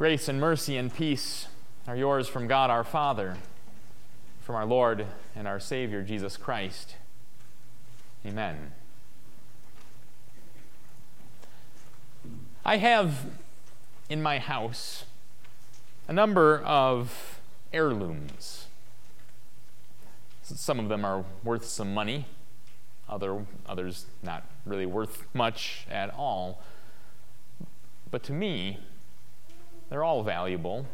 Grace and mercy and peace are yours from God our Father, from our Lord and our Savior Jesus Christ. Amen. I have in my house a number of heirlooms. Some of them are worth some money, other, others not really worth much at all. But to me, they're all valuable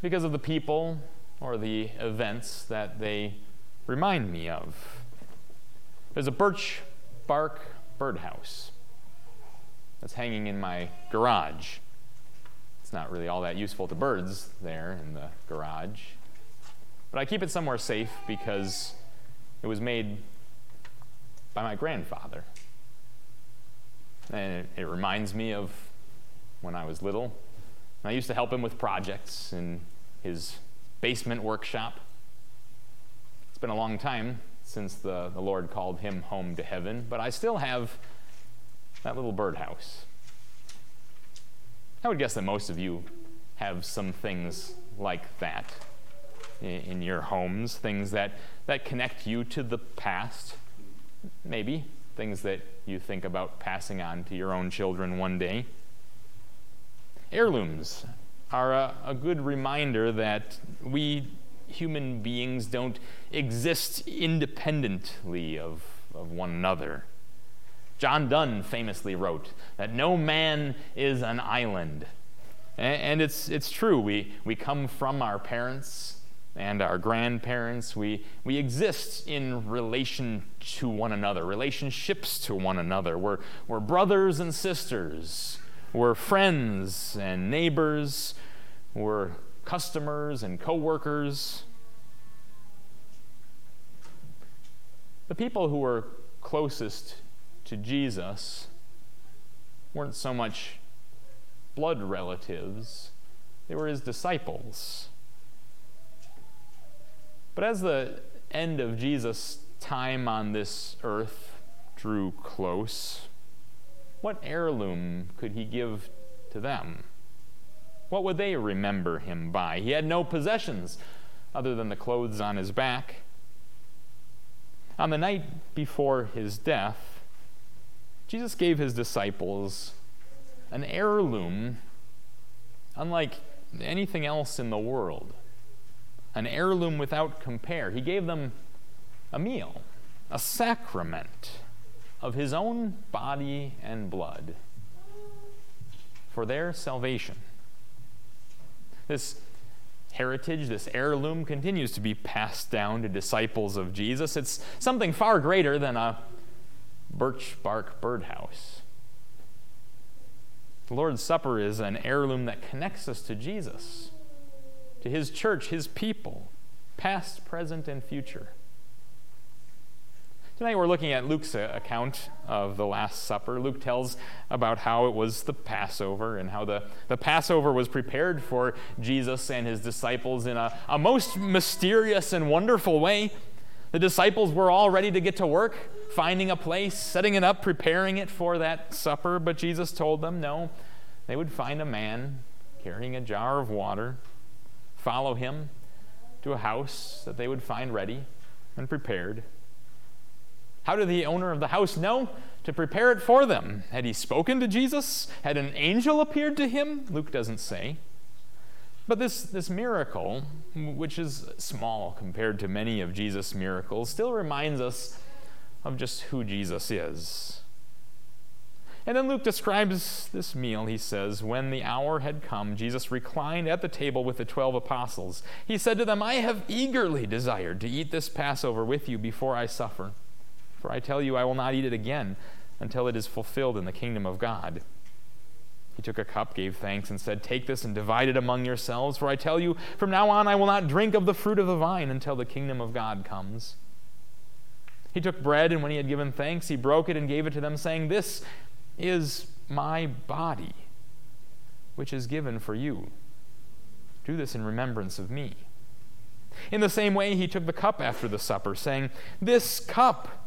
because of the people or the events that they remind me of. There's a birch bark birdhouse that's hanging in my garage. It's not really all that useful to birds there in the garage. But I keep it somewhere safe because it was made by my grandfather. And it, reminds me of when I was little I used to help him with projects in his basement workshop. It's been a long time since the, the Lord called him home to heaven, but I still have that little birdhouse. I would guess that most of you have some things like that in, your homes, things that, that connect you to the past, maybe things that you think about passing on to your own children one day. Heirlooms are a, a good reminder that we human beings don't exist independently of, of one another. John Donne famously wrote that no man is an island. And it's, it's true. We, we come from our parents and our grandparents. We, we exist in relation to one another, relationships to one another. We're, we're brothers and sisters. We're friends and neighbors. We're customers and coworkers. The people who were closest to Jesus weren't so much blood relatives, they were his disciples. But as the end of Jesus' time on this earth drew close, what heirloom could he give to them? What would they remember him by? He had no possessions other than the clothes on his back. On the night before his death, Jesus gave his disciples an heirloom unlike anything else in the world, an heirloom without compare. He gave them a meal, a sacrament of his own body and blood for their salvation. This heritage, this heirloom, continues to be passed down to disciples of Jesus. It's something far greater than a birch bark birdhouse. The Lord's Supper is an heirloom that connects us to Jesus, to his church, his people, past, present, and future. Tonight we're looking at Luke's uh, account of the Last Supper. Luke tells about how it was the Passover and how the, the Passover was prepared for Jesus and his disciples in a, a most mysterious and wonderful way. The disciples were all ready to get to work, finding a place, setting it up, preparing it for that supper, but Jesus told them no. They would find a man carrying a jar of water, follow him to a house that they would find ready and prepared how did the owner of the house know? To prepare it for them. Had he spoken to Jesus? Had an angel appeared to him? Luke doesn't say. But this, this miracle, which is small compared to many of Jesus' miracles, still reminds us of just who Jesus is. And then Luke describes this meal. He says, When the hour had come, Jesus reclined at the table with the twelve apostles. He said to them, I have eagerly desired to eat this Passover with you before I suffer. For I tell you, I will not eat it again until it is fulfilled in the kingdom of God. He took a cup, gave thanks, and said, Take this and divide it among yourselves, for I tell you, from now on I will not drink of the fruit of the vine until the kingdom of God comes. He took bread, and when he had given thanks, he broke it and gave it to them, saying, This is my body, which is given for you. Do this in remembrance of me. In the same way, he took the cup after the supper, saying, This cup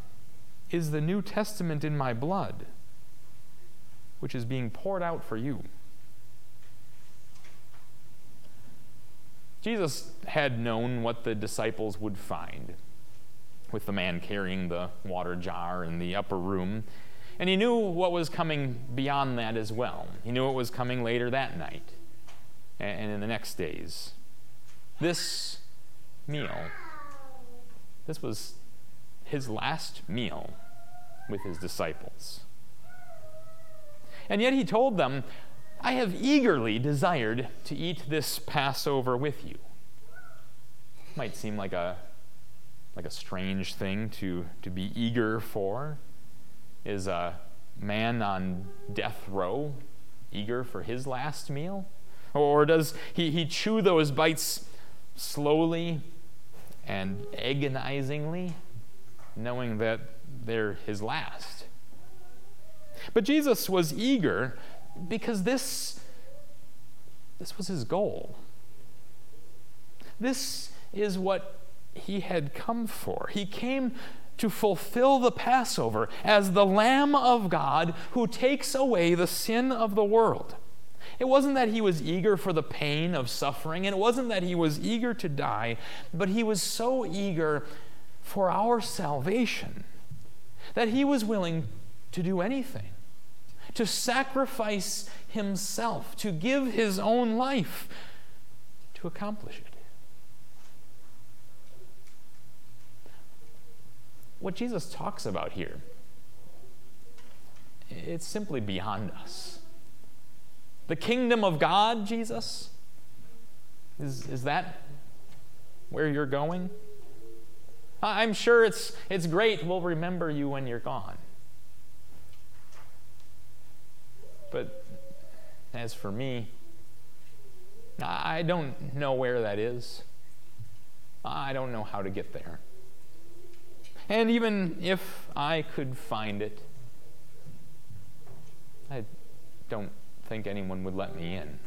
is the New Testament in my blood, which is being poured out for you. Jesus had known what the disciples would find with the man carrying the water jar in the upper room. And he knew what was coming beyond that as well. He knew what was coming later that night and in the next days. This meal, this was his last meal with his disciples. And yet he told them, I have eagerly desired to eat this Passover with you. Might seem like a like a strange thing to, to be eager for. Is a man on death row eager for his last meal? Or does he, he chew those bites slowly and agonizingly, knowing that they're his last? But Jesus was eager because this, this was his goal. This is what he had come for. He came to fulfill the Passover as the Lamb of God who takes away the sin of the world. It wasn't that he was eager for the pain of suffering, and it wasn't that he was eager to die, but he was so eager for our salvation that he was willing to do anything, to sacrifice himself, to give his own life to accomplish it. What Jesus talks about here, it's simply beyond us. The kingdom of God, Jesus, is, is that where you're going? I'm sure it's, it's great. We'll remember you when you're gone. But as for me, I don't know where that is. I don't know how to get there. And even if I could find it, I don't think anyone would let me in.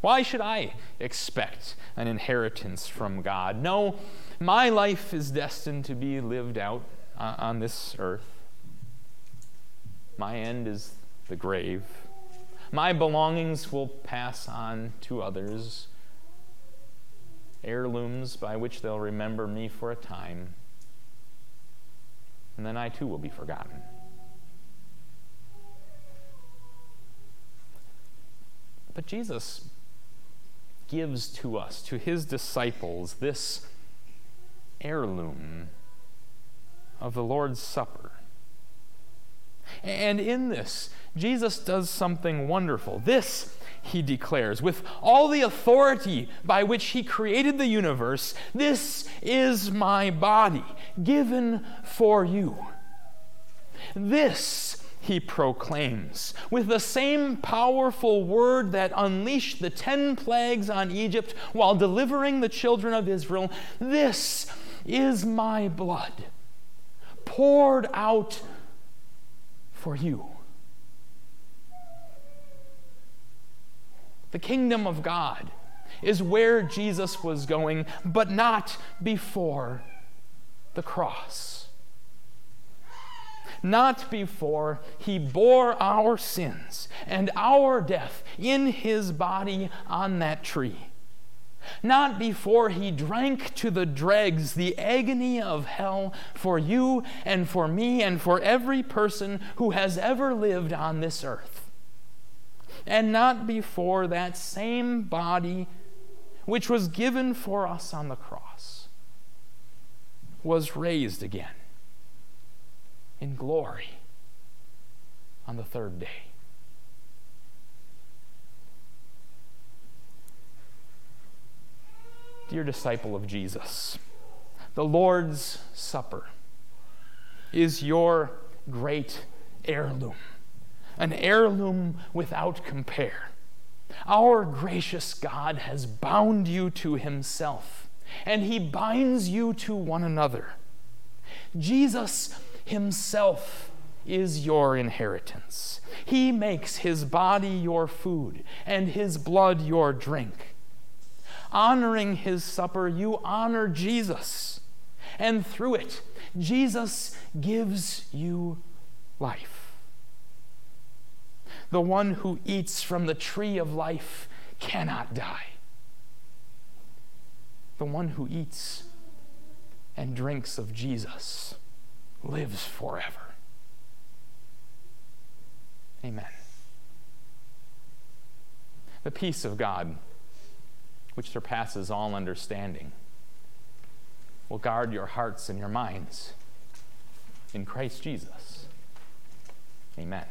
Why should I expect an inheritance from God? No, my life is destined to be lived out on this earth. My end is the grave. My belongings will pass on to others heirlooms by which they'll remember me for a time, and then I too will be forgotten. But Jesus gives to us, to his disciples, this heirloom of the Lord's Supper. And in this, Jesus does something wonderful. This he declares, with all the authority by which he created the universe, this is my body given for you. This, he proclaims, with the same powerful word that unleashed the ten plagues on Egypt while delivering the children of Israel, this is my blood poured out for you. The kingdom of God is where Jesus was going, but not before the cross. Not before he bore our sins and our death in his body on that tree. Not before he drank to the dregs the agony of hell for you and for me and for every person who has ever lived on this earth and not before that same body which was given for us on the cross was raised again in glory on the third day. Dear disciple of Jesus, the Lord's Supper is your great heirloom an heirloom without compare. Our gracious God has bound you to himself, and he binds you to one another. Jesus himself is your inheritance. He makes his body your food and his blood your drink. Honoring his supper, you honor Jesus, and through it, Jesus gives you life the one who eats from the tree of life cannot die. the one who eats and drinks of Jesus lives forever. Amen. The peace of God, which surpasses all understanding, will guard your hearts and your minds in Christ Jesus. Amen.